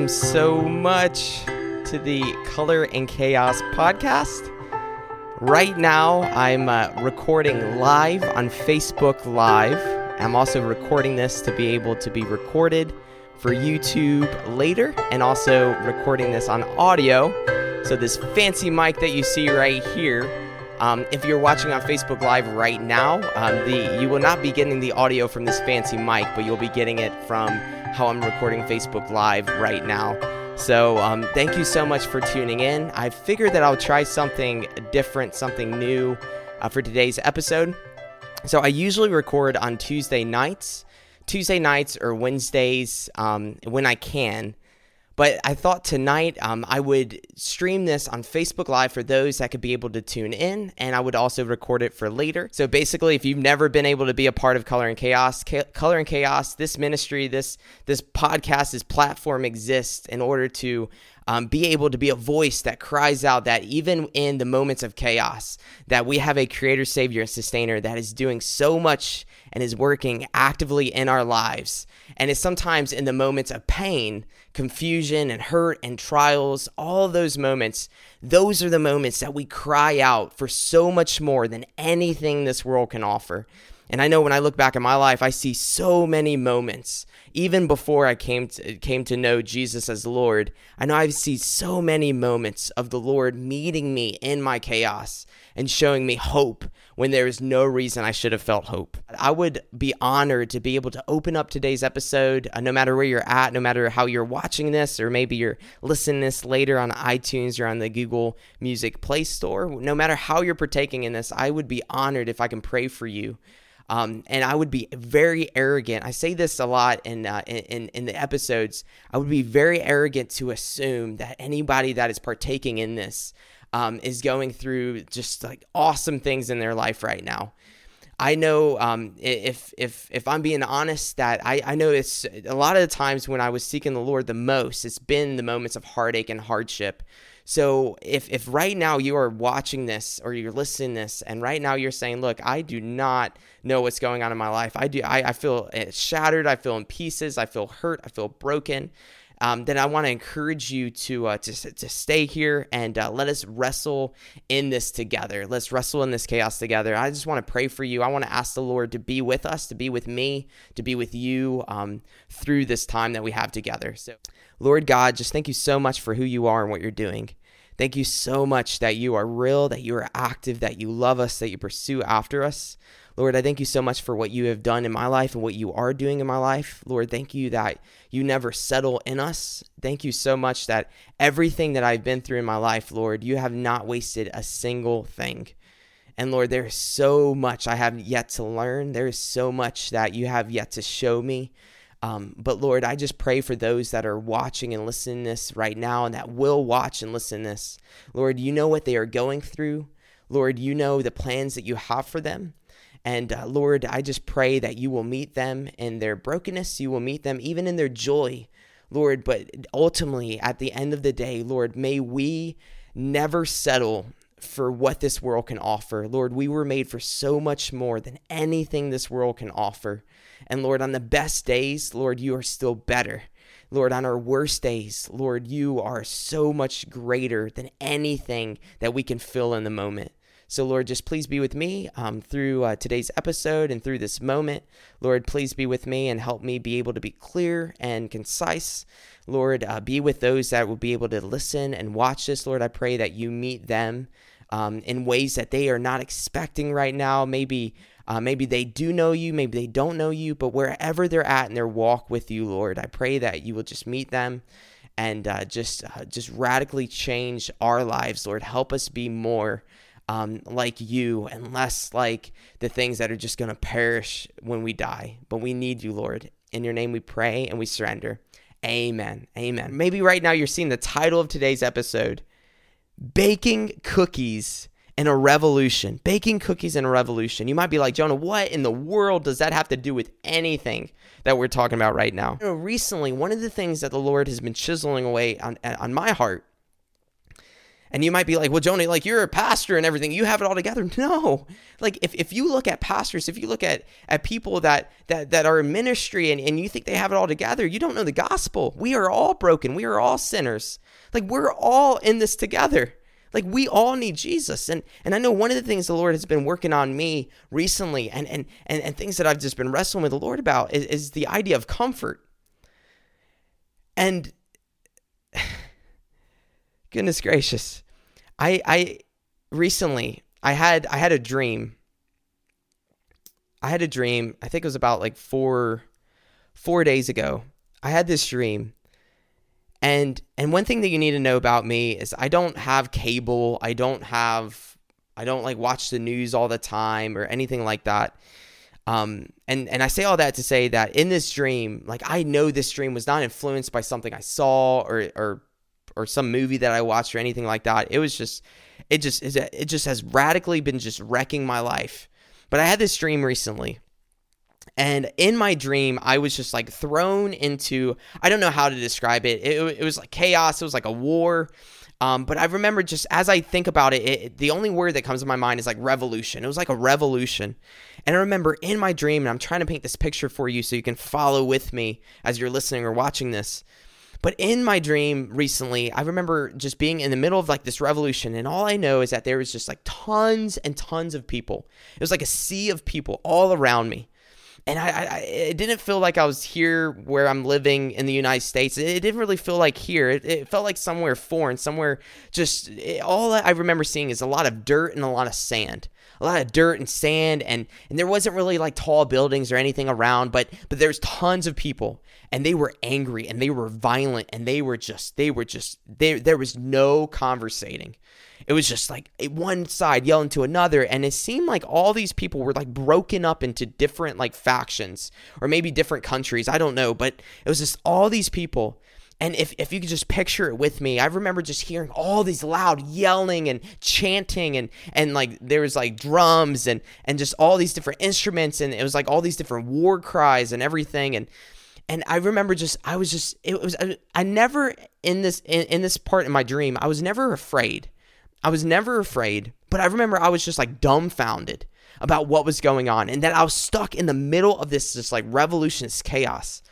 Welcome so much to the Color and Chaos podcast. Right now, I'm uh, recording live on Facebook Live. I'm also recording this to be able to be recorded for YouTube later, and also recording this on audio. So, this fancy mic that you see right here um, if you're watching on Facebook Live right now, um, the you will not be getting the audio from this fancy mic, but you'll be getting it from how I'm recording Facebook Live right now. So um, thank you so much for tuning in. I figured that I'll try something different, something new uh, for today's episode. So I usually record on Tuesday nights, Tuesday nights or Wednesdays um, when I can. But I thought tonight um, I would stream this on Facebook Live for those that could be able to tune in, and I would also record it for later. So basically, if you've never been able to be a part of Color and Chaos, Color and Chaos, this ministry, this this podcast, this platform exists in order to um, be able to be a voice that cries out that even in the moments of chaos, that we have a creator, savior, and sustainer that is doing so much and is working actively in our lives. And it's sometimes in the moments of pain confusion and hurt and trials, all those moments, those are the moments that we cry out for so much more than anything this world can offer. And I know when I look back at my life, I see so many moments. Even before I came to, came to know Jesus as Lord, I know I see so many moments of the Lord meeting me in my chaos and showing me hope when there is no reason I should have felt hope. I would be honored to be able to open up today's episode, uh, no matter where you're at, no matter how you're watching this, or maybe you're listening this later on iTunes or on the Google Music Play Store. No matter how you're partaking in this, I would be honored if I can pray for you. Um, and I would be very arrogant. I say this a lot in, uh, in in the episodes. I would be very arrogant to assume that anybody that is partaking in this um, is going through just like awesome things in their life right now. I know um, if if if I'm being honest, that I, I know it's a lot of the times when I was seeking the Lord the most, it's been the moments of heartache and hardship. So if if right now you are watching this or you're listening this, and right now you're saying, "Look, I do not know what's going on in my life. I do. I, I feel shattered. I feel in pieces. I feel hurt. I feel broken." um, then I want to encourage you to, uh, to, to stay here and uh, let us wrestle in this together. Let's wrestle in this chaos together. I just want to pray for you. I want to ask the Lord to be with us, to be with me, to be with you um, through this time that we have together. So, Lord God, just thank you so much for who you are and what you're doing. Thank you so much that you are real, that you are active, that you love us, that you pursue after us. Lord, I thank you so much for what you have done in my life and what you are doing in my life. Lord, thank you that you never settle in us. Thank you so much that everything that I've been through in my life, Lord, you have not wasted a single thing. And Lord, there is so much I have yet to learn. There is so much that you have yet to show me. Um, but Lord, I just pray for those that are watching and listening this right now and that will watch and listen this. Lord, you know what they are going through. Lord, you know the plans that you have for them. And uh, Lord, I just pray that you will meet them in their brokenness. You will meet them even in their joy, Lord. But ultimately, at the end of the day, Lord, may we never settle for what this world can offer. Lord, we were made for so much more than anything this world can offer. And Lord, on the best days, Lord, you are still better. Lord, on our worst days, Lord, you are so much greater than anything that we can feel in the moment. So, Lord, just please be with me um, through uh, today's episode and through this moment. Lord, please be with me and help me be able to be clear and concise. Lord, uh, be with those that will be able to listen and watch this. Lord, I pray that you meet them um, in ways that they are not expecting right now. Maybe. Uh, maybe they do know you, maybe they don't know you, but wherever they're at in their walk with you, Lord, I pray that you will just meet them and uh, just uh, just radically change our lives, Lord. Help us be more um, like you and less like the things that are just going to perish when we die. But we need you, Lord. In your name we pray and we surrender. Amen. Amen. Maybe right now you're seeing the title of today's episode Baking Cookies in a Revolution. Baking Cookies in a Revolution. You might be like, Jonah, what in the world does that have to do with anything that we're talking about right now? You know, recently, one of the things that the Lord has been chiseling away on, on my heart And you might be like, well, Jonah, like you're a pastor and everything, you have it all together. No. Like if, if you look at pastors, if you look at, at people that, that, that are in ministry and, and you think they have it all together, you don't know the gospel. We are all broken. We are all sinners. Like we're all in this together. Like we all need Jesus. And and I know one of the things the Lord has been working on me recently and and and, and things that I've just been wrestling with the Lord about is, is the idea of comfort. And goodness gracious. I I recently I had I had a dream. I had a dream. I think it was about like 4 4 days ago. I had this dream and and one thing that you need to know about me is I don't have cable. I don't have I don't like watch the news all the time or anything like that. Um, and and I say all that to say that in this dream, like I know this dream was not influenced by something I saw or or or some movie that I watched or anything like that. It was just it just it just has radically been just wrecking my life. But I had this dream recently and in my dream, I was just like thrown into, I don't know how to describe it. It, it was like chaos, it was like a war. Um, but I remember just as I think about it, it, the only word that comes to my mind is like revolution. It was like a revolution. And I remember in my dream, and I'm trying to paint this picture for you so you can follow with me as you're listening or watching this. But in my dream recently, I remember just being in the middle of like this revolution, and all I know is that there was just like tons and tons of people. It was like a sea of people all around me and I, I, it didn't feel like I was here where I'm living in the United States. It, didn't really feel like here. It, it felt like somewhere foreign, somewhere just it, all I remember seeing is a lot of dirt and a lot of sand, a lot of dirt and sand, and and there wasn't really like tall buildings or anything around, but but there's tons of people, and they were angry and they were violent and they were just they were just there. There was no conversating it was just like one side yelling to another and it seemed like all these people were like broken up into different like factions or maybe different countries i don't know but it was just all these people and if, if you could just picture it with me, I remember just hearing all these loud yelling and chanting and, and like there was like drums and, and just all these different instruments and it was like all these different war cries and everything. And, and I remember just, I was just, it was, I, I never in this, in, in this part in my dream, I was never afraid. I was never afraid, but I remember I was just like dumbfounded about what was going on and that I was stuck in the middle of this just like revolutionist chaos.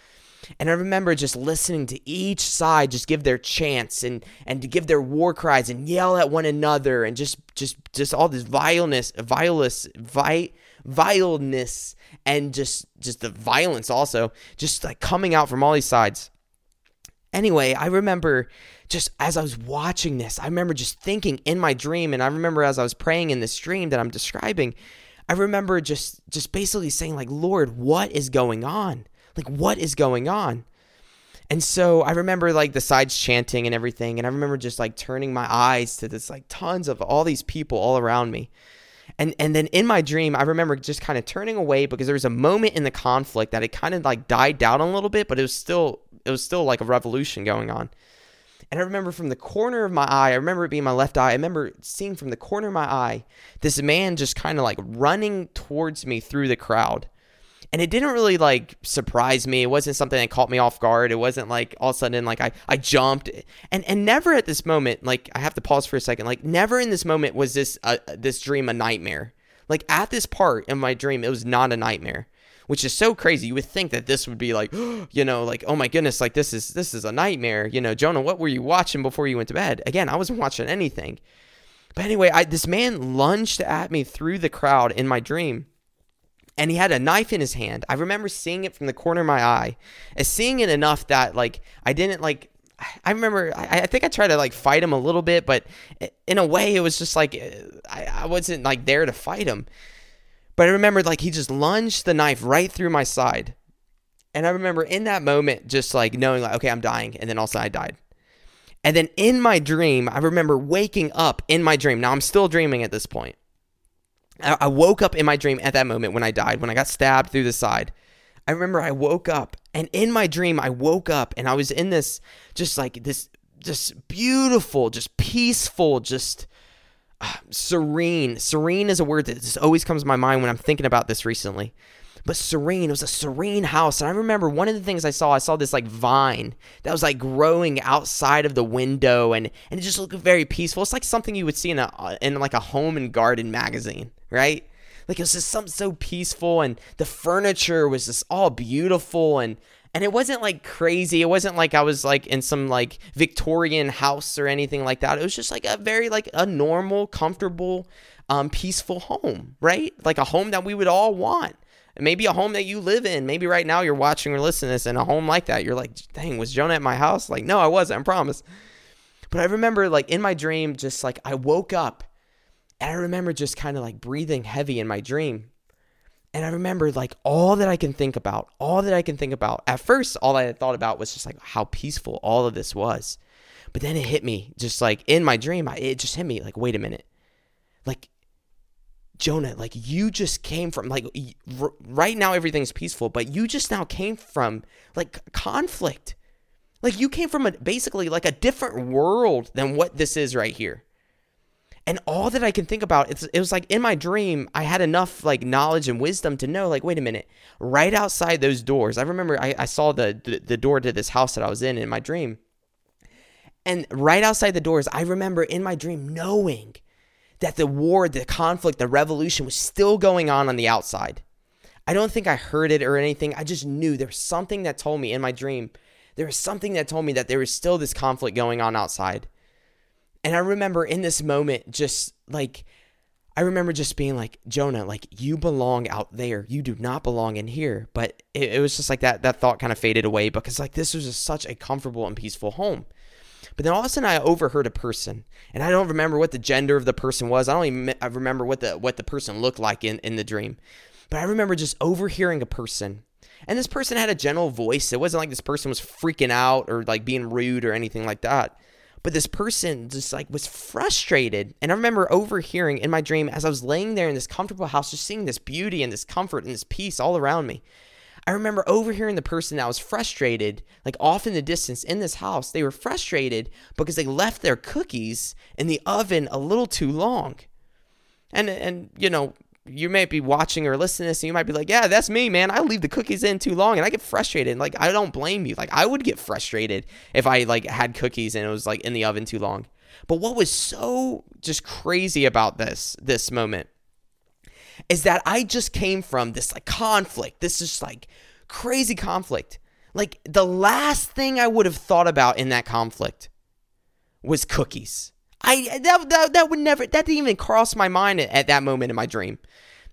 And I remember just listening to each side just give their chants and and to give their war cries and yell at one another and just just just all this vileness, vileness, vi, vileness and just just the violence also just like coming out from all these sides. Anyway, I remember just as I was watching this, I remember just thinking in my dream, and I remember as I was praying in this dream that I'm describing, I remember just just basically saying like, Lord, what is going on? Like, what is going on? And so I remember like the sides chanting and everything, and I remember just like turning my eyes to this like tons of all these people all around me. And and then in my dream, I remember just kind of turning away because there was a moment in the conflict that it kind of like died down a little bit, but it was still it was still like a revolution going on. And I remember from the corner of my eye, I remember it being my left eye. I remember seeing from the corner of my eye this man just kind of like running towards me through the crowd. And it didn't really like surprise me. It wasn't something that caught me off guard. It wasn't like all of a sudden like I, I jumped. And and never at this moment, like I have to pause for a second, like never in this moment was this uh, this dream a nightmare. Like at this part in my dream, it was not a nightmare which is so crazy. You would think that this would be like, you know, like oh my goodness, like this is this is a nightmare. You know, Jonah, what were you watching before you went to bed? Again, I wasn't watching anything. But anyway, I, this man lunged at me through the crowd in my dream. And he had a knife in his hand. I remember seeing it from the corner of my eye, and seeing it enough that like I didn't like I remember, I, I, think I tried to like fight him a little bit, but in a way, it was just like uh, I, I wasn't like there to fight him. But I remember like he just lunged the knife right through my side. And I remember in that moment just like knowing like, okay, I'm dying. And then also I died. And then in my dream, I remember waking up in my dream. Now I'm still dreaming at this point. I woke up in my dream at that moment when I died, when I got stabbed through the side. I remember I woke up and in my dream I woke up and I was in this just like this just beautiful, just peaceful, just ah, serene. Serene is a word that just always comes to my mind when I'm thinking about this recently. but serene. It was a serene house. And I remember one of the things I saw, I saw this like vine that was like growing outside of the window and, and it just looked very peaceful. It's like something you would see in a uh, in like a home and garden magazine, right? Like it was just something so peaceful and the furniture was just all beautiful and and it wasn't like crazy. It wasn't like I was like in some like Victorian house or anything like that. It was just like a very like a normal, comfortable, um, peaceful home, right? Like a home that we would all want. And Maybe a home that you live in. Maybe right now you're watching or listening to this in a home like that. You're like, dang, was Jonah at my house? Like, no, I wasn't, I promise. But I remember like in my dream, just like I woke up and I remember just kind of like breathing heavy in my dream. And I remember like all that I can think about, all that I can think about. At first, all I had thought about was just like how peaceful all of this was. But then it hit me just like in my dream, it just hit me like, wait a minute. Like, Jonah, like you just came from, like, r- right now everything's peaceful, but you just now came from like conflict. Like, you came from a, basically like a different world than what this is right here and all that I can think about it's it was like in my dream I had enough like knowledge and wisdom to know like wait a minute right outside those doors I remember I, I saw the, the the door to this house that I was in in my dream. And right outside the doors I remember in my dream knowing that the war the conflict the revolution was still going on on the outside. I don't think I heard it or anything I just knew there was something that told me in my dream there was something that told me that there was still this conflict going on outside and I remember in this moment, just like, I remember just being like, Jonah, like, you belong out there. You do not belong in here. But it, it was just like that, that thought kind of faded away because, like, this was just such a comfortable and peaceful home. But then all of a sudden, I overheard a person, and I don't remember what the gender of the person was. I don't even I remember what the what the person looked like in, in the dream. But I remember just overhearing a person, and this person had a gentle voice. It wasn't like this person was freaking out or like being rude or anything like that. But this person just like was frustrated. And I remember overhearing in my dream as I was laying there in this comfortable house, just seeing this beauty and this comfort and this peace all around me. I remember overhearing the person that was frustrated, like off in the distance in this house. They were frustrated because they left their cookies in the oven a little too long. And and you know, you might be watching or listening to this and you might be like, yeah, that's me, man. I leave the cookies in too long and I get frustrated. And like, I don't blame you. Like, I would get frustrated if I like had cookies and it was like in the oven too long. But what was so just crazy about this, this moment is that I just came from this like conflict. This is like crazy conflict. Like the last thing I would have thought about in that conflict was cookies. I that, that, that would never that didn't even cross my mind at, at that moment in my dream.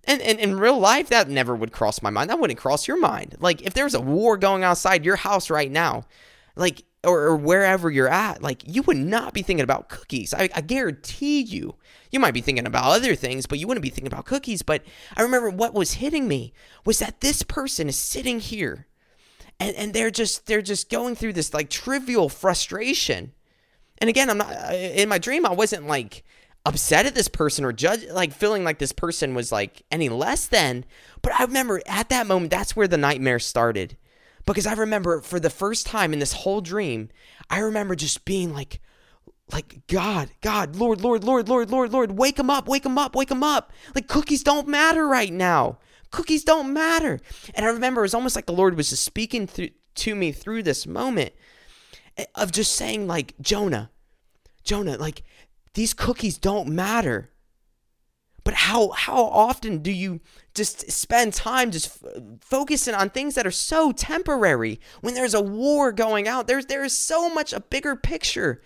And, and in real life, that never would cross my mind. That wouldn't cross your mind. Like if there's a war going outside your house right now, like or, or wherever you're at, like you would not be thinking about cookies. I, I guarantee you. You might be thinking about other things, but you wouldn't be thinking about cookies. But I remember what was hitting me was that this person is sitting here and, and they're just they're just going through this like trivial frustration and again, I'm not uh, in my dream. I wasn't like upset at this person or judge like feeling like this person was like any less than. But I remember at that moment, that's where the nightmare started. Because I remember for the first time in this whole dream, I remember just being like, like God, God, Lord, Lord, Lord, Lord, Lord, Lord, wake him up, wake him up, wake him up. Like cookies don't matter right now. Cookies don't matter. And I remember it was almost like the Lord was just speaking through, to me through this moment of just saying like Jonah, Jonah, like these cookies don't matter. But how how often do you just spend time just f- focusing on things that are so temporary when there's a war going out? There's there is so much a bigger picture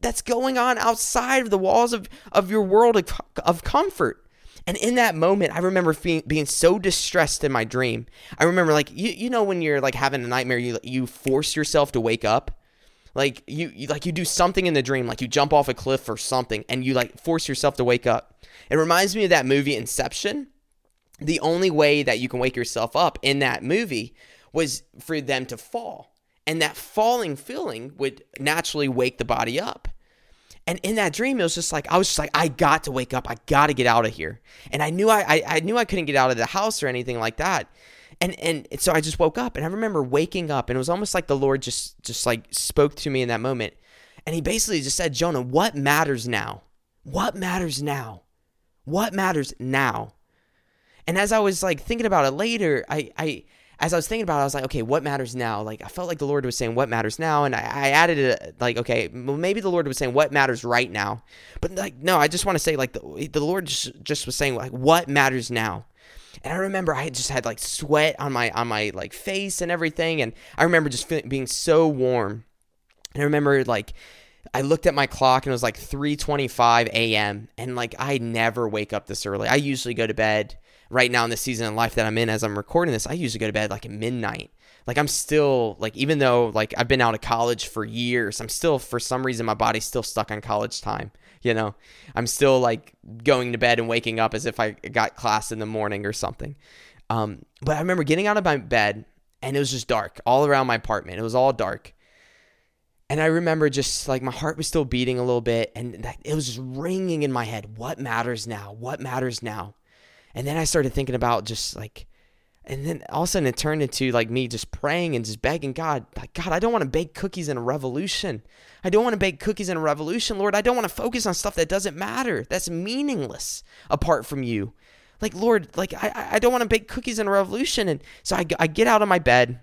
that's going on outside of the walls of, of your world of, of comfort. And in that moment, I remember being, being so distressed in my dream. I remember like you you know when you're like having a nightmare, you you force yourself to wake up like you, you like you do something in the dream like you jump off a cliff or something and you like force yourself to wake up. It reminds me of that movie inception. The only way that you can wake yourself up in that movie was for them to fall. And that falling feeling would naturally wake the body up. And in that dream, it was just like I was just like, I got to wake up. I got to get out of here. And I knew I, I, I knew I couldn't get out of the house or anything like that and and so I just woke up and I remember waking up and it was almost like the Lord just just like spoke to me in that moment. And he basically just said, "Jonah, what matters now? What matters now? What matters now?" And as I was like thinking about it later, I, I as I was thinking about it, I was like, okay, what matters now? Like I felt like the Lord was saying what matters now, and I, I added it like, okay, well, maybe the Lord was saying what matters right now, but like no, I just want to say like the, the Lord just, just was saying like what matters now. And I remember I just had like sweat on my on my like face and everything, and I remember just feeling, being so warm. And I remember like I looked at my clock and it was like 3:25 a.m. and like I never wake up this early. I usually go to bed right now in the season of life that I'm in as I'm recording this. I usually go to bed like at midnight. Like I'm still like even though like I've been out of college for years, I'm still for some reason my body's still stuck on college time. You know, I'm still like going to bed and waking up as if I got class in the morning or something. Um, but I remember getting out of my bed and it was just dark all around my apartment. It was all dark. And I remember just like my heart was still beating a little bit and it was just ringing in my head. What matters now? What matters now? And then I started thinking about just like, and then all of a sudden it turned into like me just praying and just begging God, like, God, I don't want to bake cookies in a revolution. I don't want to bake cookies in a revolution, Lord. I don't want to focus on stuff that doesn't matter, that's meaningless apart from you. Like, Lord, like, I, I don't want to bake cookies in a revolution. And so I, I get out of my bed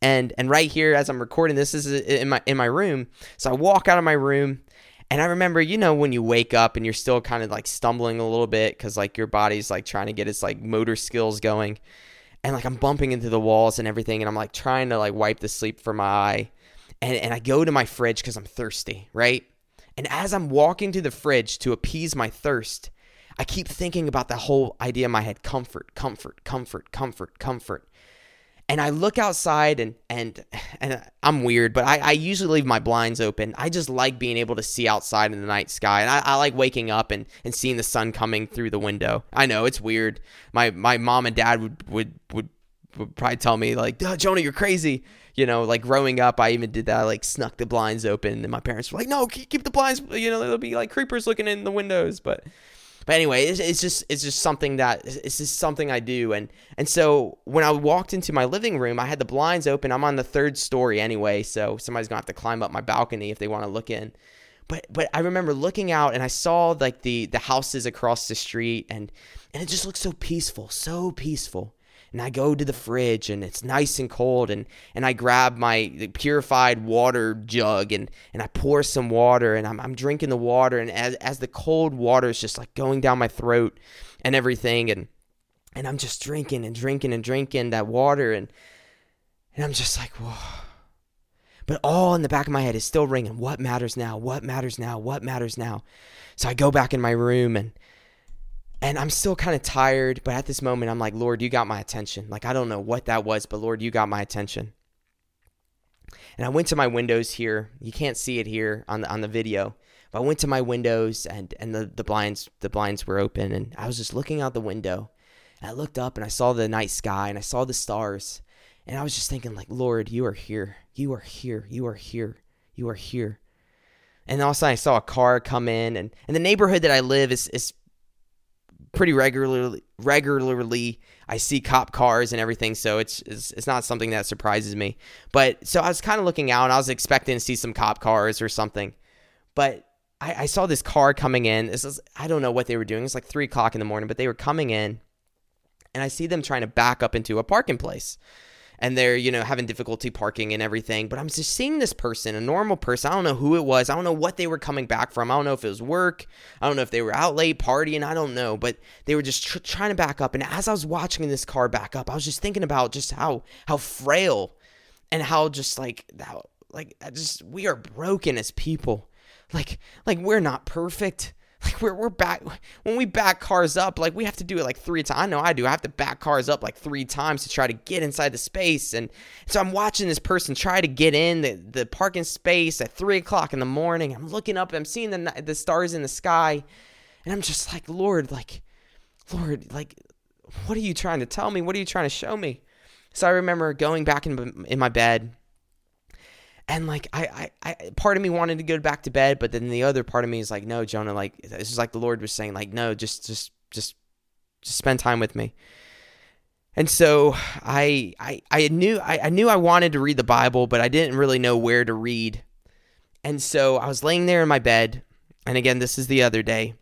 and and right here as I'm recording this, this is in my in my room. So I walk out of my room and I remember, you know, when you wake up and you're still kind of like stumbling a little bit because like your body's like trying to get its like motor skills going. And like I'm bumping into the walls and everything. And I'm like trying to like wipe the sleep from my eye. And, and I go to my fridge because I'm thirsty, right? And as I'm walking to the fridge to appease my thirst, I keep thinking about the whole idea in my head comfort, comfort, comfort, comfort, comfort and I look outside and and and I'm weird, but I, I usually leave my blinds open. I just like being able to see outside in the night sky, and I, I like waking up and, and seeing the sun coming through the window. I know it's weird. My my mom and dad would would would, would probably tell me like, Jonah, you're crazy. You know, like growing up, I even did that. I like snuck the blinds open, and my parents were like, "No, keep the blinds." You know, there'll be like creepers looking in the windows, but but anyway, it's, it's just it's just something that it's just something I do, and and so when I walked into my living room, I had the blinds open. I'm on the third story anyway, so somebody's gonna have to climb up my balcony if they want to look in. But but I remember looking out and I saw like the the houses across the street, and and it just looked so peaceful, so peaceful and I go to the fridge and it's nice and cold and and I grab my purified water jug and and I pour some water and I'm, I'm drinking the water and as as the cold water is just like going down my throat and everything and and I'm just drinking and drinking and drinking that water and and I'm just like whoa. But all in the back of my head is still ringing what matters now? What matters now? What matters now? So I go back in my room and and I'm still kind of tired, but at this moment, I'm like, Lord, you got my attention. Like, I don't know what that was, but Lord, you got my attention. And I went to my windows here. You can't see it here on the on the video, but I went to my windows and and the, the blinds the blinds were open, and I was just looking out the window. And I looked up and I saw the night sky and I saw the stars, and I was just thinking, like, Lord, you are here. You are here. You are here. You are here. And all of a sudden, I saw a car come in, and, and the neighborhood that I live is is pretty regularly regularly I see cop cars and everything, so it's, it's it's, not something that surprises me. But so I was kind of looking out, and I was expecting to see some cop cars or something, but I, I saw this car coming in. This is I don't know what they were doing. It's like three o'clock in the morning, but they were coming in, and I see them trying to back up into a parking place and they're you know having difficulty parking and everything but i'm just seeing this person a normal person i don't know who it was i don't know what they were coming back from i don't know if it was work i don't know if they were out late partying i don't know but they were just tr- trying to back up and as i was watching this car back up i was just thinking about just how how frail and how just like how like just we are broken as people. Like like we're not perfect like we're we're back when we back cars up, like we have to do it like three times. I know I do. I have to back cars up like three times to try to get inside the space. And so I'm watching this person try to get in the, the parking space at three o'clock in the morning. I'm looking up, I'm seeing the the stars in the sky, and I'm just like, Lord, like, Lord, like, what are you trying to tell me? What are you trying to show me? So I remember going back in in my bed and like I, I, I part of me wanted to go back to bed but then the other part of me is like no jonah like this is like the lord was saying like no just just just just spend time with me. And so i i, I knew I, I knew i wanted to read the bible but i didn't really know where to read. And so i was laying there in my bed. And again this is the other day.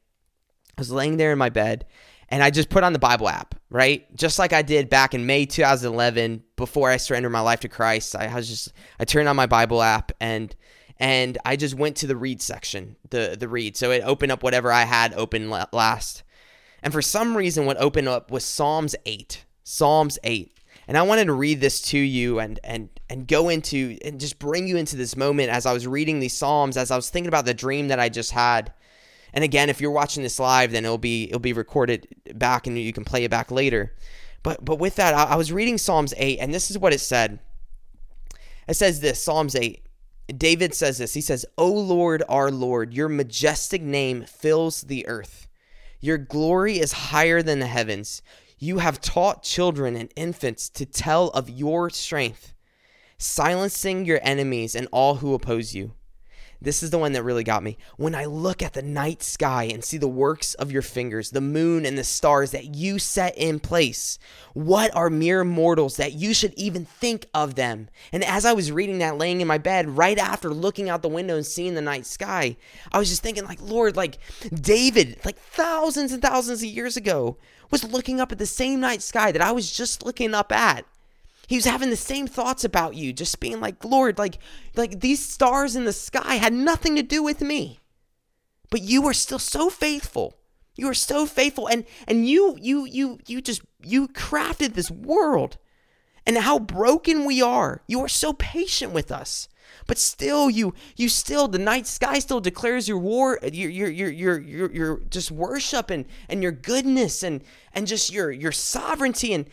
I was laying there in my bed and I just put on the Bible app, right? Just like I did back in May 2011 before I surrendered my life to Christ. I was just I turned on my Bible app and and I just went to the read section, the the read. So it opened up whatever I had open last. And for some reason what opened up was Psalms 8. Psalms 8. And I wanted to read this to you and and and go into and just bring you into this moment as I was reading these Psalms, as I was thinking about the dream that I just had. And again, if you're watching this live, then it'll be it'll be recorded back and you can play it back later. But but with that, I, I was reading Psalms 8, and this is what it said. It says this, Psalms 8. David says this. He says, O Lord, our Lord, your majestic name fills the earth. Your glory is higher than the heavens. You have taught children and infants to tell of your strength, silencing your enemies and all who oppose you. This is the one that really got me. When I look at the night sky and see the works of your fingers, the moon and the stars that you set in place, what are mere mortals that you should even think of them? And as I was reading that laying in my bed, right after looking out the window and seeing the night sky, I was just thinking, like, Lord, like David, like thousands and thousands of years ago, was looking up at the same night sky that I was just looking up at. He was having the same thoughts about you, just being like, Lord, like, like these stars in the sky had nothing to do with me. But you were still so faithful. You are so faithful. And and you you you you just you crafted this world. And how broken we are. You are so patient with us. But still, you you still the night sky still declares your war, your your your your your, your just worship and and your goodness and and just your your sovereignty and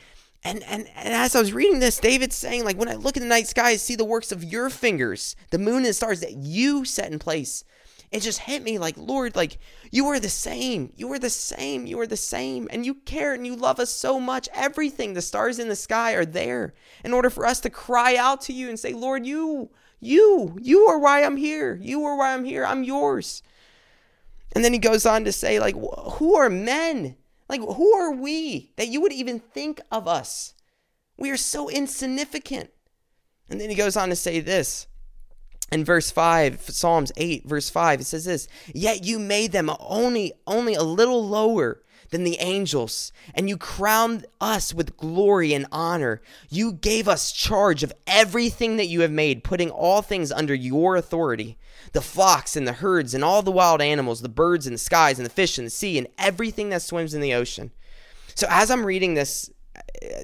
and, and and as I was reading this, David's saying, like, when I look at the night sky, I see the works of your fingers, the moon and stars that you set in place. It just hit me like, Lord, like, you are the same. You are the same. You are the same. And you care and you love us so much. Everything, the stars in the sky are there in order for us to cry out to you and say, Lord, you, you, you are why I'm here. You are why I'm here. I'm yours. And then he goes on to say, like, who are men like, who are we that you would even think of us? We are so insignificant. And then he goes on to say this in verse 5 psalms 8 verse 5 it says this yet you made them only only a little lower than the angels, and you crowned us with glory and honor. You gave us charge of everything that you have made, putting all things under your authority the flocks and the herds and all the wild animals, the birds in the skies and the fish in the sea, and everything that swims in the ocean. So as I'm reading this,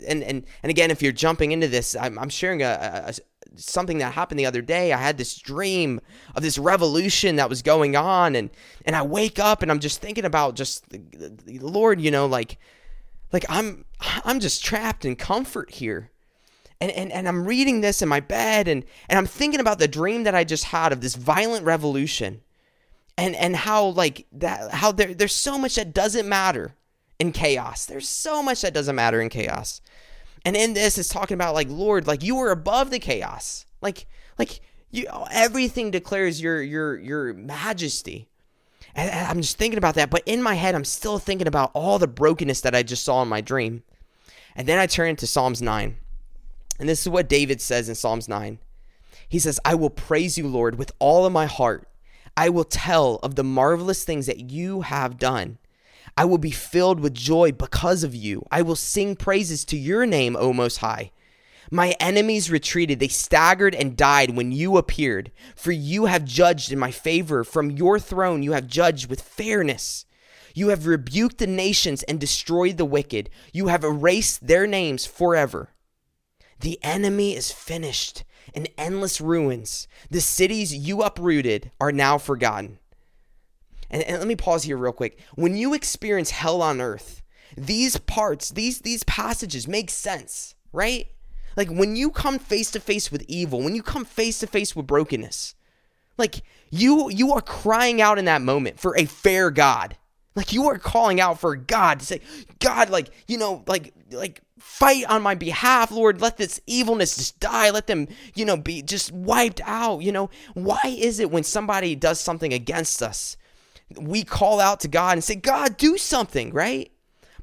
and and and again, if you're jumping into this, I'm, I'm sharing a, something that happened the other day. I had this dream of this revolution that was going on, and and I wake up and I'm just thinking about just Lord, you know, like like I'm I'm just trapped in comfort here. And, and, and I'm reading this in my bed and, and I'm thinking about the dream that I just had of this violent revolution and, and how like that how there, there's so much that doesn't matter in chaos. There's so much that doesn't matter in chaos. And in this is talking about like Lord, like you are above the chaos. Like like you everything declares your your your majesty. And I'm just thinking about that, but in my head I'm still thinking about all the brokenness that I just saw in my dream. And then I turn to Psalms 9. And this is what David says in Psalms 9. He says, "I will praise you, Lord, with all of my heart. I will tell of the marvelous things that you have done." I will be filled with joy because of you. I will sing praises to your name, O Most High. My enemies retreated, they staggered and died when you appeared. For you have judged in my favor. From your throne you have judged with fairness. You have rebuked the nations and destroyed the wicked. You have erased their names forever. The enemy is finished in endless ruins. The cities you uprooted are now forgotten and, and let me pause here real quick. When you experience hell on earth, these parts, these these passages make sense, right? Like when you come face to face with evil, when you come face to face with brokenness, like you you are crying out in that moment for a fair God. Like you are calling out for God to say, God, like, you know, like like fight on my behalf, Lord. Let this evilness just die. Let them, you know, be just wiped out. You know, why is it when somebody does something against us, we call out to God and say, God, do something, right?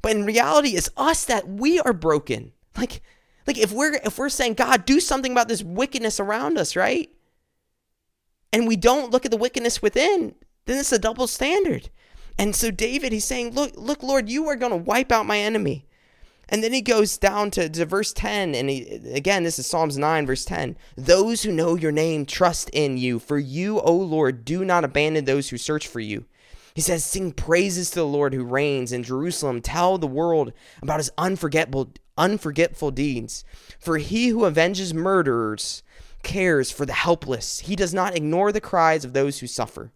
But in reality, it's us that we are broken. Like, like if we're if we're saying, God, do something about this wickedness around us, right? And we don't look at the wickedness within, then it's a double standard. And so David, he's saying, Look, look, Lord, you are going to wipe out my enemy. And then he goes down to, to verse 10, and he, again, this is Psalms 9, verse 10. Those who know your name trust in you, for you, O Lord, do not abandon those who search for you. He says, Sing praises to the Lord who reigns in Jerusalem. Tell the world about his unforgettable, unforgetful deeds. For he who avenges murderers cares for the helpless. He does not ignore the cries of those who suffer.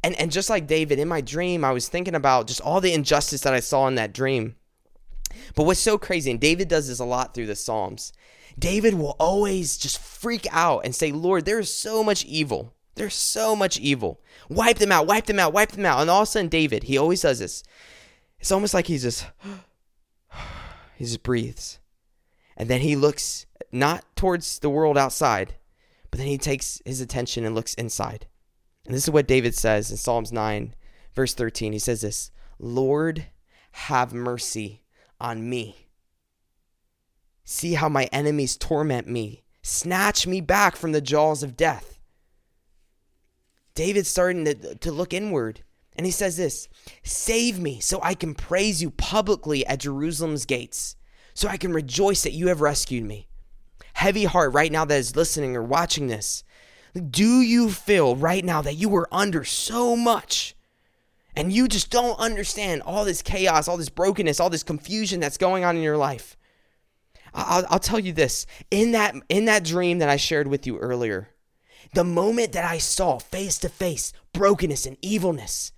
And, and just like David, in my dream, I was thinking about just all the injustice that I saw in that dream. But what's so crazy, and David does this a lot through the Psalms, David will always just freak out and say, Lord, there's so much evil. There's so much evil. Wipe them out, wipe them out, wipe them out. And all of a sudden, David, he always does this. It's almost like he's just, he just breathes. And then he looks not towards the world outside, but then he takes his attention and looks inside. And this is what David says in Psalms 9, verse 13. He says this Lord, have mercy on me. See how my enemies torment me. Snatch me back from the jaws of death. David's starting to, to look inward. And he says this Save me so I can praise you publicly at Jerusalem's gates, so I can rejoice that you have rescued me. Heavy heart right now that is listening or watching this, do you feel right now that you are under so much and you just don't understand all this chaos, all this brokenness, all this confusion that's going on in your life. I'll, I'll tell you this in that in that dream that I shared with you earlier, the moment that I saw face to face brokenness and evilness,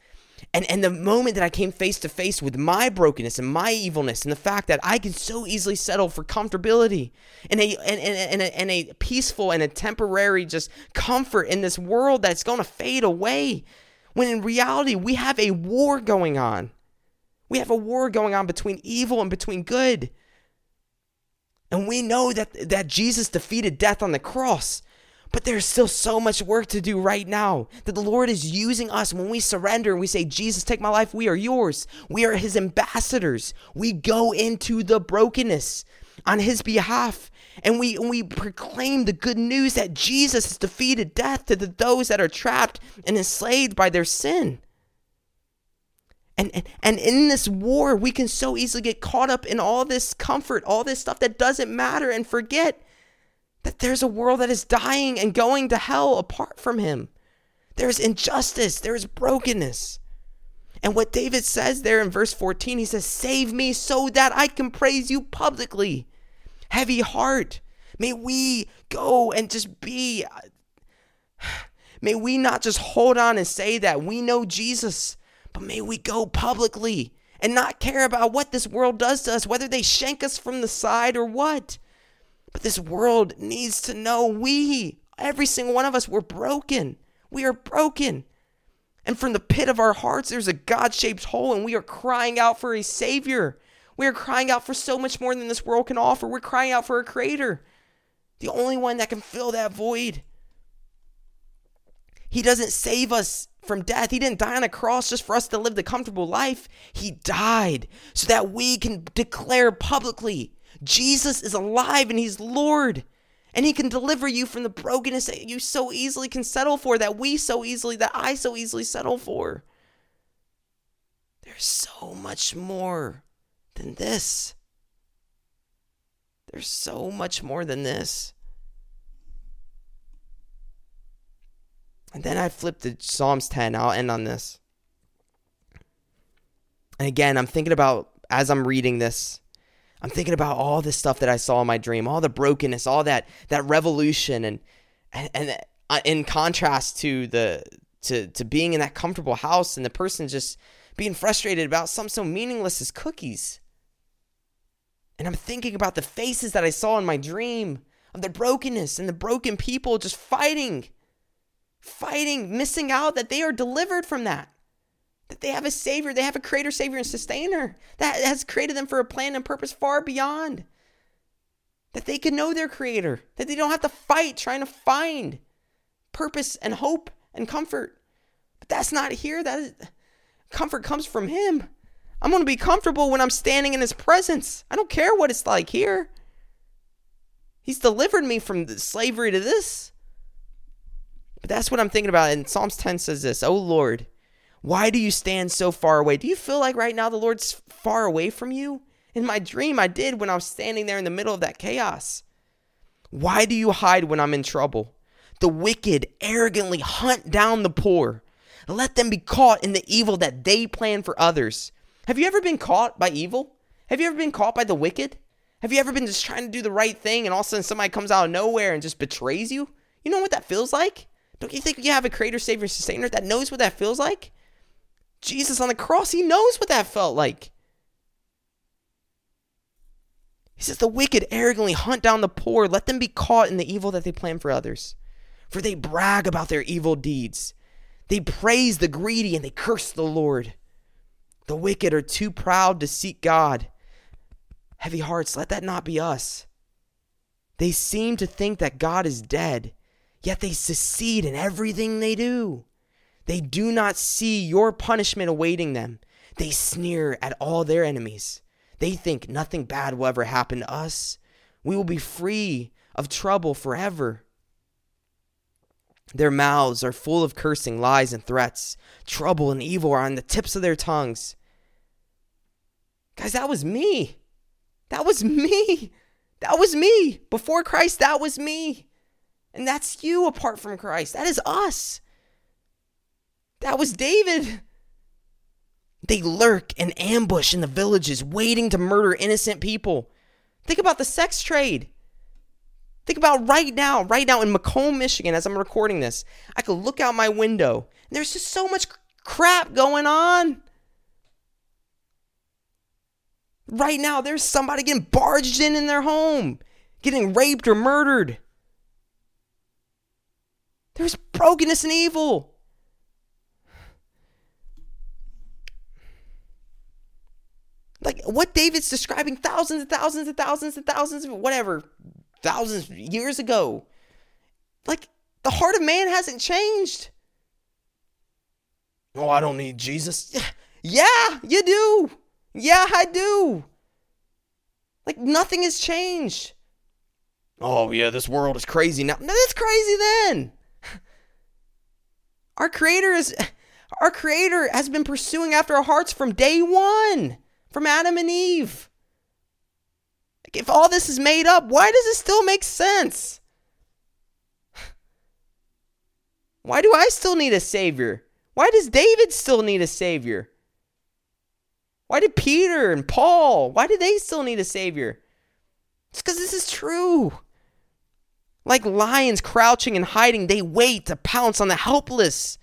and, and the moment that I came face to face with my brokenness and my evilness and the fact that I can so easily settle for comfortability and a, and, and, and, a, and a peaceful and a temporary just comfort in this world that's going to fade away when in reality, we have a war going on. We have a war going on between evil and between good. And we know that, that Jesus defeated death on the cross. But there's still so much work to do right now. That the Lord is using us when we surrender and we say, Jesus, take my life. We are yours. We are his ambassadors. We go into the brokenness on his behalf. And we, and we proclaim the good news that Jesus has defeated death to the, those that are trapped and enslaved by their sin. And, and, and in this war, we can so easily get caught up in all this comfort, all this stuff that doesn't matter, and forget that there's a world that is dying and going to hell apart from Him. There's injustice, there's brokenness. And what David says there in verse 14, he says, Save me so that I can praise you publicly heavy heart. May we go and just be. May we not just hold on and say that we know Jesus, but may we go publicly and not care about what this world does to us, whether they shank us from the side or what. But this world needs to know we, every single one of us, we're broken. We are broken. And from the pit of our hearts, there's a God shaped hole, and we are crying out for a Savior. We are crying out for so much more than this world can offer. We're crying out for a creator, the only one that can fill that void. He doesn't save us from death. He didn't die on a cross just for us to live the comfortable life. He died so that we can declare publicly Jesus is alive and He's Lord. And He can deliver you from the brokenness that you so easily can settle for, that we so easily, that I so easily settle for. There's so much more than this. There's so much more than this. And then I flip to Psalms 10. I'll end on this. And again, I'm thinking about, as I'm reading this, I'm thinking about all this stuff that I saw in my dream, all the brokenness, all that that revolution, and and, and uh, in contrast to the to to being in that comfortable house and the person just being frustrated about something so meaningless as cookies. And I'm thinking about the faces that I saw in my dream of the brokenness and the broken people just fighting, fighting, missing out that they are delivered from that. That they have a Savior, they have a Creator, Savior, and Sustainer that has created them for a plan and purpose far beyond. That they can know their Creator, that they don't have to fight trying to find purpose and hope and comfort. But that's not here. That is, comfort comes from Him. I'm going to be comfortable when I'm standing in his presence. I don't care what it's like here. He's delivered me from the slavery to this. But that's what I'm thinking about. And Psalms 10 says this Oh Lord, Why do you stand so far away? Do you feel like right now the Lord's far away from you? In my dream, I did when I was standing there in the middle of that chaos. Why do you hide when I'm in trouble? The wicked arrogantly hunt down the poor. Let them be caught in the evil that they plan for others. Have you ever been caught by evil? Have you ever been caught by the wicked? Have you ever been just trying to do the right thing and all of a sudden somebody comes out of nowhere and just betrays you? You know what that feels like? Don't you think you have a creator, savior, sustainer that knows what that feels like? Jesus on the cross, he knows what that felt like. He says, The wicked arrogantly hunt down the poor, let them be caught in the evil that they plan for others. For they brag about their evil deeds. They praise the greedy and they curse the Lord. The wicked are too proud to seek God. Heavy hearts, let that not be us. They seem to think that God is dead, yet they succeed in everything they do. They do not see your punishment awaiting them. They sneer at all their enemies. They think nothing bad will ever happen to us. We will be free of trouble forever. Their mouths are full of cursing, lies, and threats. Trouble and evil are on the tips of their tongues. Guys, that was me. That was me. That was me. Before Christ, that was me. And that's you apart from Christ. That is us. That was David. They lurk and ambush in the villages, waiting to murder innocent people. Think about the sex trade. Think about right now, right now in Macomb, Michigan, as I'm recording this. I could look out my window, and there's just so much crap going on. Right now, there's somebody getting barged in in their home, getting raped or murdered. There's brokenness and evil. Like what David's describing thousands and thousands and thousands and thousands of whatever, thousands years ago. Like the heart of man hasn't changed. Oh, I don't need Jesus. Yeah, you do. Yeah, I do. Like nothing has changed. Oh, yeah, this world is crazy now. No, that's crazy then. Our creator is our creator has been pursuing after our hearts from day 1 from Adam and Eve. If all this is made up, why does it still make sense? Why do I still need a savior? Why does David still need a savior? Why did Peter and Paul, why do they still need a savior? It's because this is true. Like lions crouching and hiding, they wait to pounce on the helpless.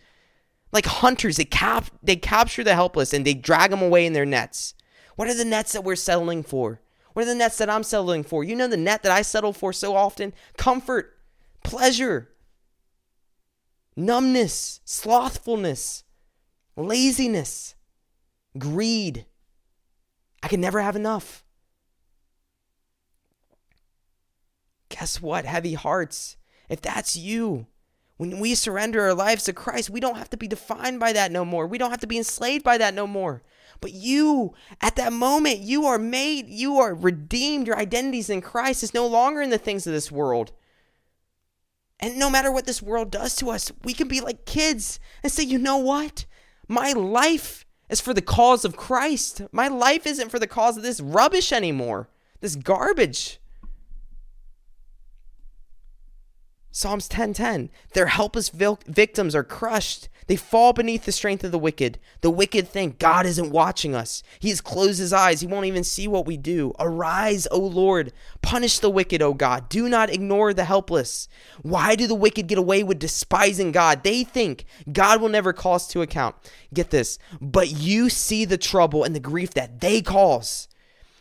Like hunters, they cap they capture the helpless and they drag them away in their nets. What are the nets that we're settling for? What are the nets that I'm settling for? You know the net that I settle for so often? Comfort, pleasure, numbness, slothfulness, laziness, greed. I can never have enough. Guess what? Heavy hearts. If that's you, when we surrender our lives to Christ, we don't have to be defined by that no more. We don't have to be enslaved by that no more. But you, at that moment, you are made, you are redeemed. Your identity is in Christ is no longer in the things of this world. And no matter what this world does to us, we can be like kids and say, you know what? My life is for the cause of Christ. My life isn't for the cause of this rubbish anymore, this garbage. Psalms 10:10 Their helpless victims are crushed. They fall beneath the strength of the wicked. The wicked think God isn't watching us. He has closed his eyes. He won't even see what we do. Arise, O Lord. Punish the wicked, O God. Do not ignore the helpless. Why do the wicked get away with despising God? They think God will never call us to account. Get this. But you see the trouble and the grief that they cause.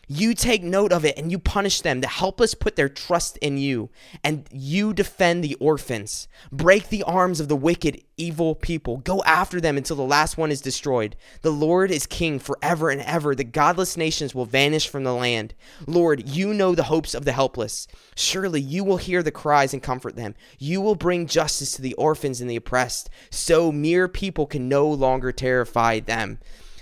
You take note of it and you punish them. The helpless put their trust in you, and you defend the orphans. Break the arms of the wicked, evil people. Go after them until the last one is destroyed. The Lord is king forever and ever. The godless nations will vanish from the land. Lord, you know the hopes of the helpless. Surely you will hear the cries and comfort them. You will bring justice to the orphans and the oppressed, so mere people can no longer terrify them.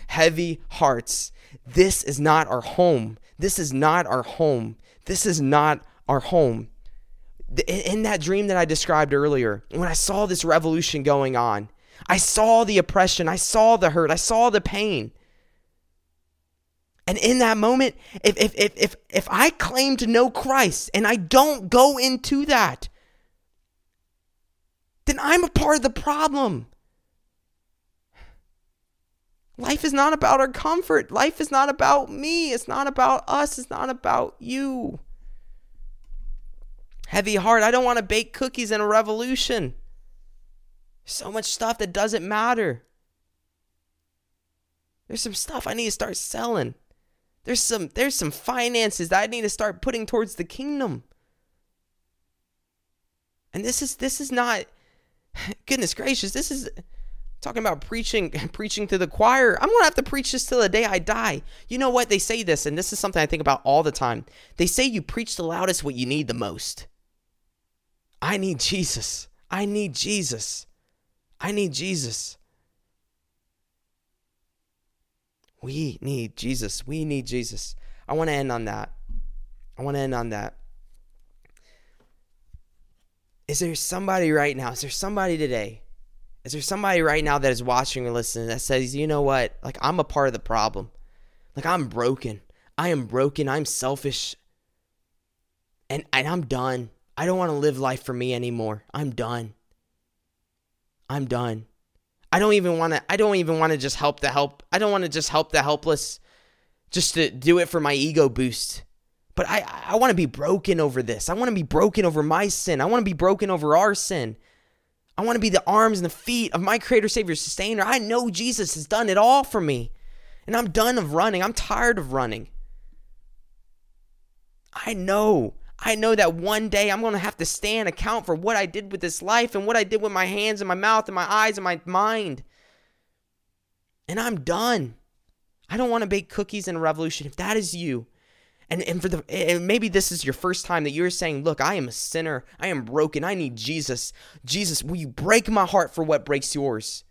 Heavy hearts this is not our home. This is not our home. This is not our home. In that dream that I described earlier, when I saw this revolution going on, I saw the oppression. I saw the hurt. I saw the pain. And in that moment, if, if, if, if, if I claim to know Christ and I don't go into that, then I'm a part of the problem. Life is not about our comfort. Life is not about me. It's not about us. It's not about you. Heavy heart. I don't want to bake cookies in a revolution. So much stuff that doesn't matter. There's some stuff I need to start selling. There's some there's some finances that I need to start putting towards the kingdom. And this is this is not goodness gracious, this is talking about preaching preaching to the choir. I'm to have to preach this till the day I die. You know what? They say this and this is something I think about all the time. They say you preach the loudest what you need the most. I need Jesus. I need Jesus. I need Jesus. We need Jesus. We need Jesus. I want to end on that. I want to end on that. Is there somebody right now? Is there somebody today? Is there somebody right now that is watching or listening that says, you know what? Like, I'm a part of the problem. Like, I'm broken. I am broken. I'm selfish. And, and I'm done. I don't want to live life for me anymore. I'm done. I'm done. I don't even want to I don't even want to just help the help. I don't want to just help the helpless just to do it for my ego boost. But I I want to be broken over this. I want to be broken over my sin. I want to be broken over our sin. I want to be the arms and the feet of my creator savior sustainer. I know Jesus has done it all for me. And I'm done of running. I'm tired of running. I know I know that one day I'm going to have to stand account for what I did with this life and what I did with my hands and my mouth and my eyes and my mind. And I'm done. I don't want to bake cookies in a revolution. If that is you, and, and for the and maybe this is your first time that you're saying, look, I am a sinner. I am broken. I need Jesus. Jesus, will you break my heart for what breaks yours?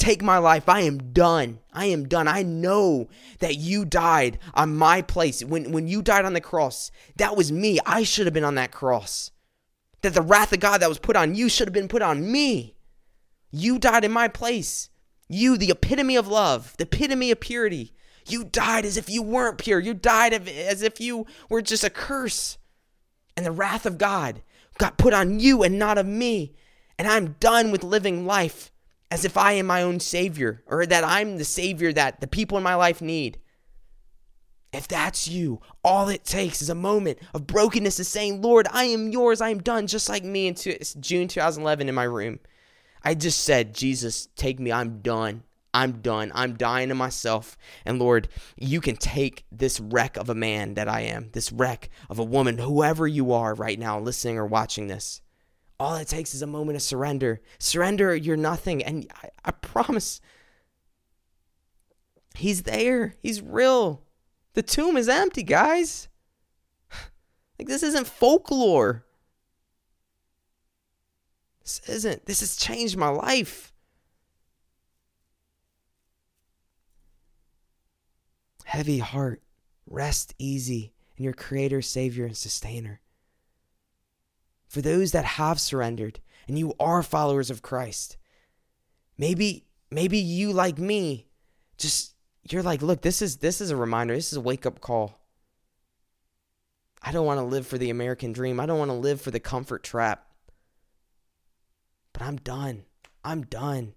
take my life. I am done. I am done. I know that you died on my place. When, when you died on the cross, that was me. I should have been on that cross. That the wrath of God that was put on you should have been put on me. You died in my place. You, the epitome of love, the epitome of purity. You died as if you weren't pure. You died as if you were just a curse. And the wrath of God got put on you and not of me. And I'm done with living life as if I am my own savior or that I'm the savior that the people in my life need. If that's you, all it takes is a moment of brokenness is saying, Lord, I am yours. I am done, just like me in June 2011 in my room. I just said, Jesus, take me. I'm done. I'm done. I'm dying to myself. And Lord, you can take this wreck of a man that I am, this wreck of a woman, whoever you are right now, listening or watching this. All it takes is a moment of surrender. Surrender, you're nothing. And I, I promise, He's there. He's real. The tomb is empty, guys. Like, this isn't folklore. This isn't. This has changed my life. Heavy heart, rest easy in your Creator, Savior, and Sustainer for those that have surrendered and you are followers of Christ. Maybe maybe you like me just you're like, look, this is this is a reminder. This is a wake-up call. I don't want to live for the American dream. I don't want to live for the comfort trap. But I'm done. I'm done.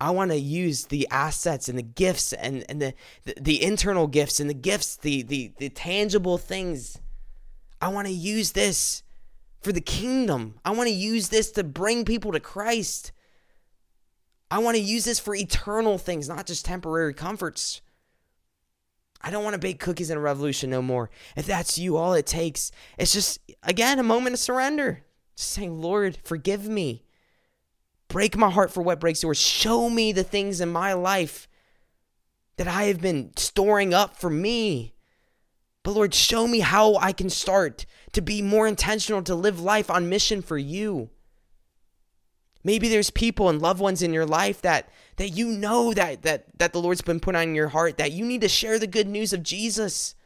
I want to use the assets and the gifts and, and the, the, the internal gifts and the gifts, the, the, the tangible things. I want to use this for the kingdom. I want to use this to bring people to Christ. I want to use this for eternal things, not just temporary comforts. I don't want to bake cookies in a revolution no more. If that's you, all it takes it's just, again, a moment of surrender. Just saying, Lord, forgive me. Break my heart for what breaks yours. Show me the things in my life that I have been storing up for me. But Lord, show me how I can start to be more intentional, to live life on mission for you. Maybe there's people and loved ones in your life that that you know that that that the Lord's been put on your heart that you need to share the good news of Jesus.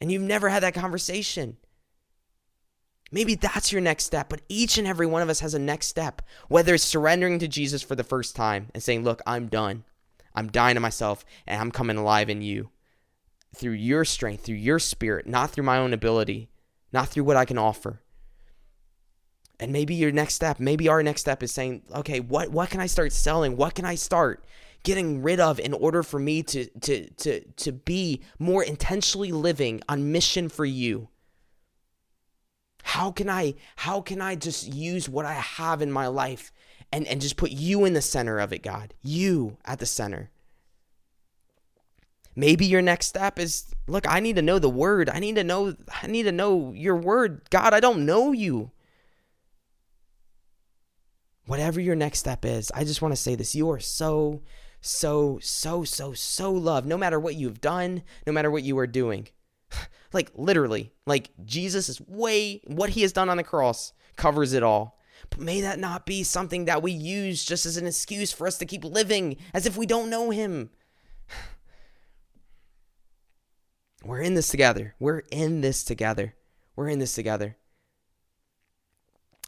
And you've never had that conversation. Maybe that's your next step, but each and every one of us has a next step, whether it's surrendering to Jesus for the first time and saying, Look, I'm done. I'm dying to myself and I'm coming alive in you through your strength, through your spirit, not through my own ability, not through what I can offer. And maybe your next step, maybe our next step is saying, okay, what, what can I start selling? What can I start getting rid of in order for me to, to, to, to be more intentionally living on mission for you? How can I how can I just use what I have in my life and, and just put you in the center of it, God? You at the center. Maybe your next step is look, I need to know the word. I need to know I need to know your word. God, I don't know you. Whatever your next step is, I just want to say this. You are so so so so so loved no matter what you've done, no matter what you are doing. like literally, like Jesus is way what he has done on the cross covers it all. But may that not be something that we use just as an excuse for us to keep living as if we don't know him. We're in this together. We're in this together. We're in this together.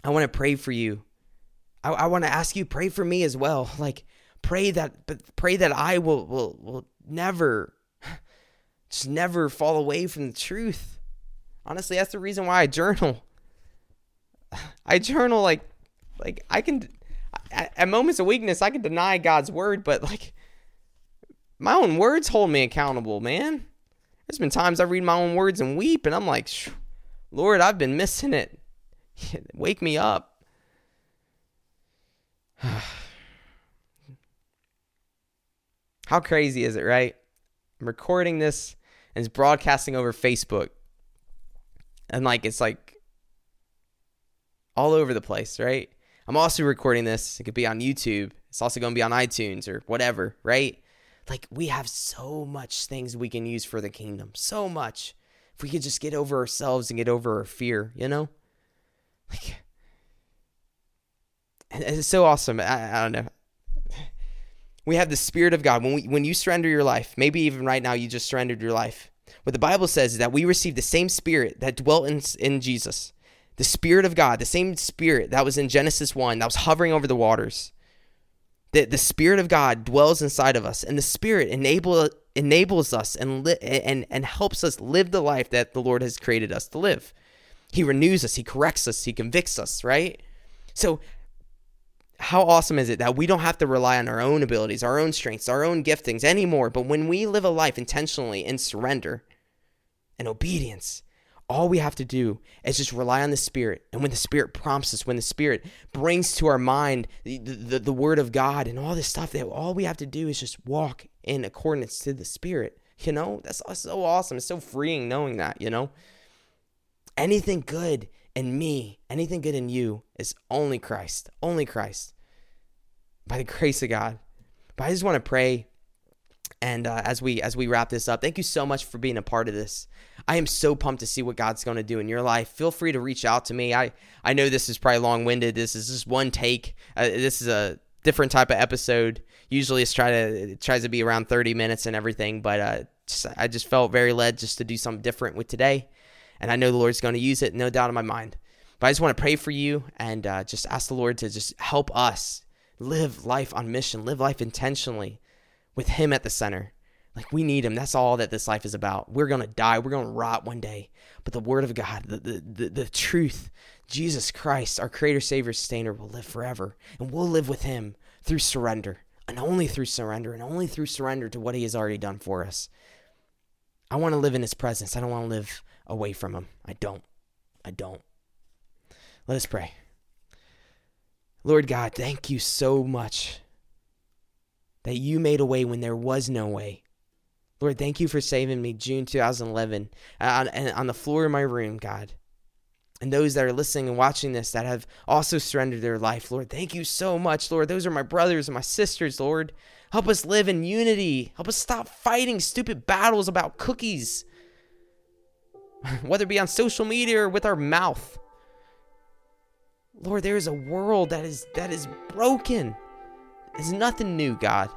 I want to pray for you. I, I want to ask you, pray for me as well. Like, pray that, but pray that I will will will never just never fall away from the truth. Honestly, that's the reason why I journal. I journal like like I can at, moments of weakness I can deny God's word, but like my own words hold me accountable, man. There's been times I read my own words and weep and I'm like, Lord, I've been missing it. Wake me up. How crazy is it, right? I'm recording this and it's broadcasting over Facebook. And like it's like all over the place, right? I'm also recording this. It could be on YouTube. It's also going to be on iTunes or whatever, right? Like we have so much things we can use for the kingdom. So much. If we could just get over ourselves and get over our fear, you know? Like it's so awesome. I, I don't know. We have the Spirit of God. When we when you surrender your life, maybe even right now you just surrendered your life. What the Bible says is that we receive the same Spirit that dwelt in, in Jesus, the Spirit of God, the same Spirit that was in Genesis one that was hovering over the waters. The the Spirit of God dwells inside of us, and the Spirit enable enables us and li- and and helps us live the life that the Lord has created us to live. He renews us, He corrects us, He convicts us. Right. So how awesome is it that we don't have to rely on our own abilities, our own strengths, our own giftings anymore? But when we live a life intentionally in surrender and obedience, all we have to do is just rely on the Spirit. And when the Spirit prompts us, when the Spirit brings to our mind the, the, the Word of God and all this stuff, that all we have to do is just walk in accordance to the Spirit. You know, that's so awesome. It's so freeing knowing that, you know. Anything good in me, anything good in you is only Christ, only Christ, by the grace of God. But I just want to pray, and uh, as we as we wrap this up, thank you so much for being a part of this. I am so pumped to see what God's going to do in your life. Feel free to reach out to me. I I know this is probably long winded. This is just one take. Uh, this is a different type of episode. Usually, it's try to it tries to be around thirty minutes and everything, but uh, just, I just felt very led just to do something different with today and I know the Lord's going to use it, no doubt in my mind. But I just want to pray for you and uh, just ask the Lord to just help us live life on mission, live life intentionally with Him at the center. Like we need Him. That's all that this life is about. We're going to die, we're going to rot one day. But the Word of God, the, the, the, the truth, Jesus Christ, our Creator, Savior, Sustainer, will live forever. And we'll live with Him through surrender. And only through surrender, and only through surrender to what He has already done for us. I want to live in His presence. I don't want to live away from Him. I don't. I don't. Let us pray. Lord God, thank you so much that you made a way when there was no way. Lord, thank you for saving me June 2011 uh, on, on the floor of my room, God. And those that are listening and watching this that have also surrendered their life, Lord, thank you so much, Lord. Those are my brothers and my sisters, Lord. Help us live in unity. Help us stop fighting stupid battles about cookies whether it be on social media or with our mouth. Lord, there is a world that is that is broken. It's nothing new, God.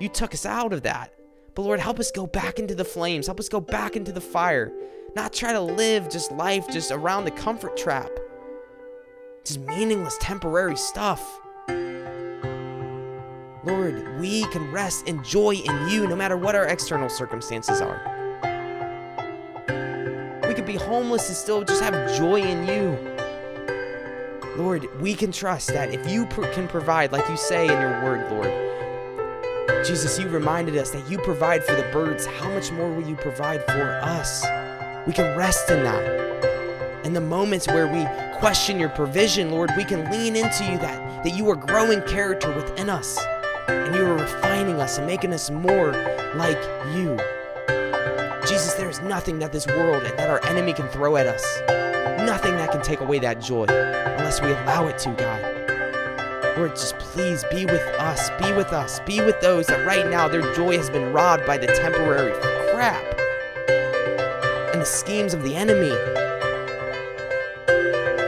You took us out of that. But Lord, help us go back into the flames. Help us go back into the fire. Not try to live just life just around the comfort trap. Just meaningless, temporary stuff. Lord, we can rest and joy in you no matter what our external circumstances are. Homeless and still just have joy in you. Lord, we can trust that if you pr- can provide, like you say in your word, Lord, Jesus, you reminded us that you provide for the birds. How much more will you provide for us? We can rest in that. In the moments where we question your provision, Lord, we can lean into you that, that you are growing character within us and you are refining us and making us more like you. Jesus, there is nothing that this world and that our enemy can throw at us. Nothing that can take away that joy unless we allow it to, God. Lord, just please be with us. Be with us. Be with those that right now their joy has been robbed by the temporary crap and the schemes of the enemy.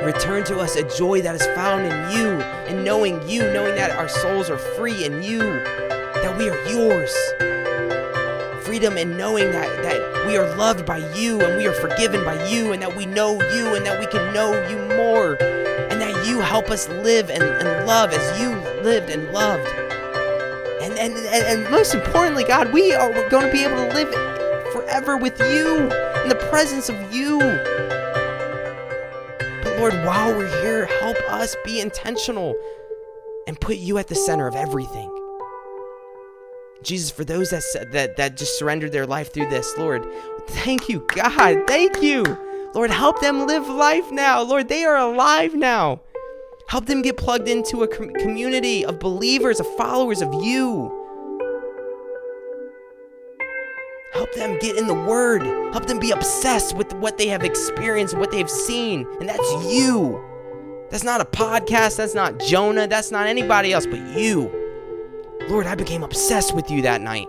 Return to us a joy that is found in you and knowing you, knowing that our souls are free in you, that we are yours. Freedom in knowing that, that we are loved by you and we are forgiven by you and that we know you and that we can know you more and that you help us live and, and love as you lived and loved. And, and, and, and most importantly, God, we are going to be able to live forever with you in the presence of you. But Lord, while we're here, help us be intentional and put you at the center of everything. Jesus, for those that that that just surrendered their life through this, Lord, thank you, God, thank you. Lord, help them live life now. Lord, they are alive now. Help them get plugged into a com- community of believers, of followers of you. Help them get in the Word. Help them be obsessed with what they have experienced, what they've seen. And that's you. That's not a podcast. That's not Jonah. That's not anybody else but you. Lord, I became obsessed with you that night.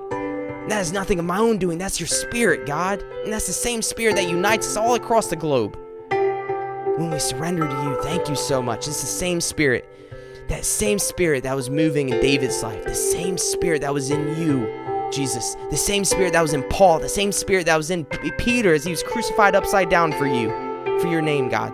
That is nothing of my own doing. That's your spirit, God. And that's the same spirit that unites us all across the globe. When we surrender to you, thank you so much. It's the same spirit. That same spirit that was moving in David's life. The same spirit that was in you Jesus, the same spirit that was in Paul, the same spirit that was in P- Peter as he was crucified upside down for you, for your name, God.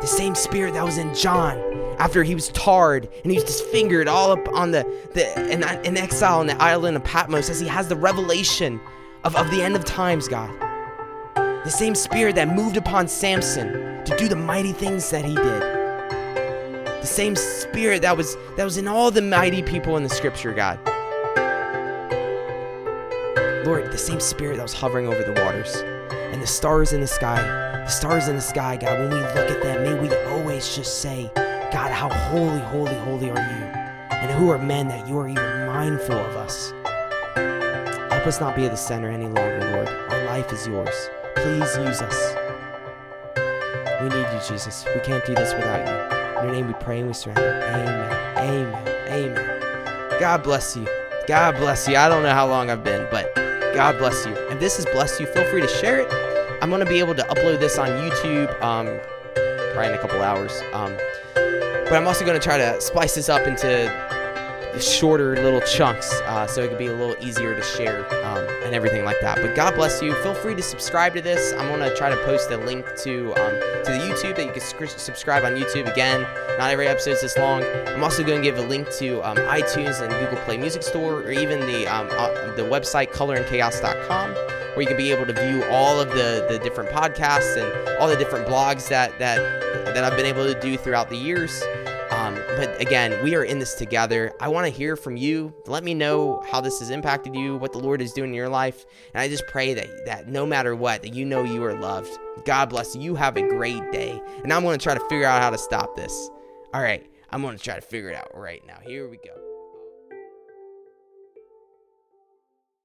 The same spirit that was in John after he was tarred and he was disfigured all up on the, the in, in exile on the island of Patmos as he has the revelation of, of the end of times, God. The same spirit that moved upon Samson to do the mighty things that he did. The same spirit that was that was in all the mighty people in the scripture, God. Lord, the same spirit that was hovering over the waters and the stars in the sky, the stars in the sky, God, when we look at them, may we always just say, God, how holy, holy, holy are you? And who are men that you are even mindful of us? Help us not be at the center any longer, Lord. Our life is yours. Please use us. We need you, Jesus. We can't do this without you. In your name we pray and we surrender. Amen. Amen. Amen. God bless you. God bless you. I don't know how long I've been, but God bless you. If this has blessed you, feel free to share it. I'm going to be able to upload this on YouTube um, probably in a couple hours. Um, but I'm also going to try to splice this up into shorter little chunks uh, so it could be a little easier to share um, and everything like that. But God bless you. Feel free to subscribe to this. I'm going to try to post a link to um, to the YouTube that you can sc- subscribe on YouTube. Again, not every episode is this long. I'm also going to give a link to um, iTunes and Google Play Music Store or even the um, uh, the website colorandchaos.com where you can be able to view all of the, the different podcasts and all the different blogs that, that that I've been able to do throughout the years. Um, but again, we are in this together. I want to hear from you. Let me know how this has impacted you, what the Lord is doing in your life. And I just pray that, that no matter what, that you know you are loved. God bless you. You have a great day. And I'm going to try to figure out how to stop this. All right. I'm going to try to figure it out right now. Here we go.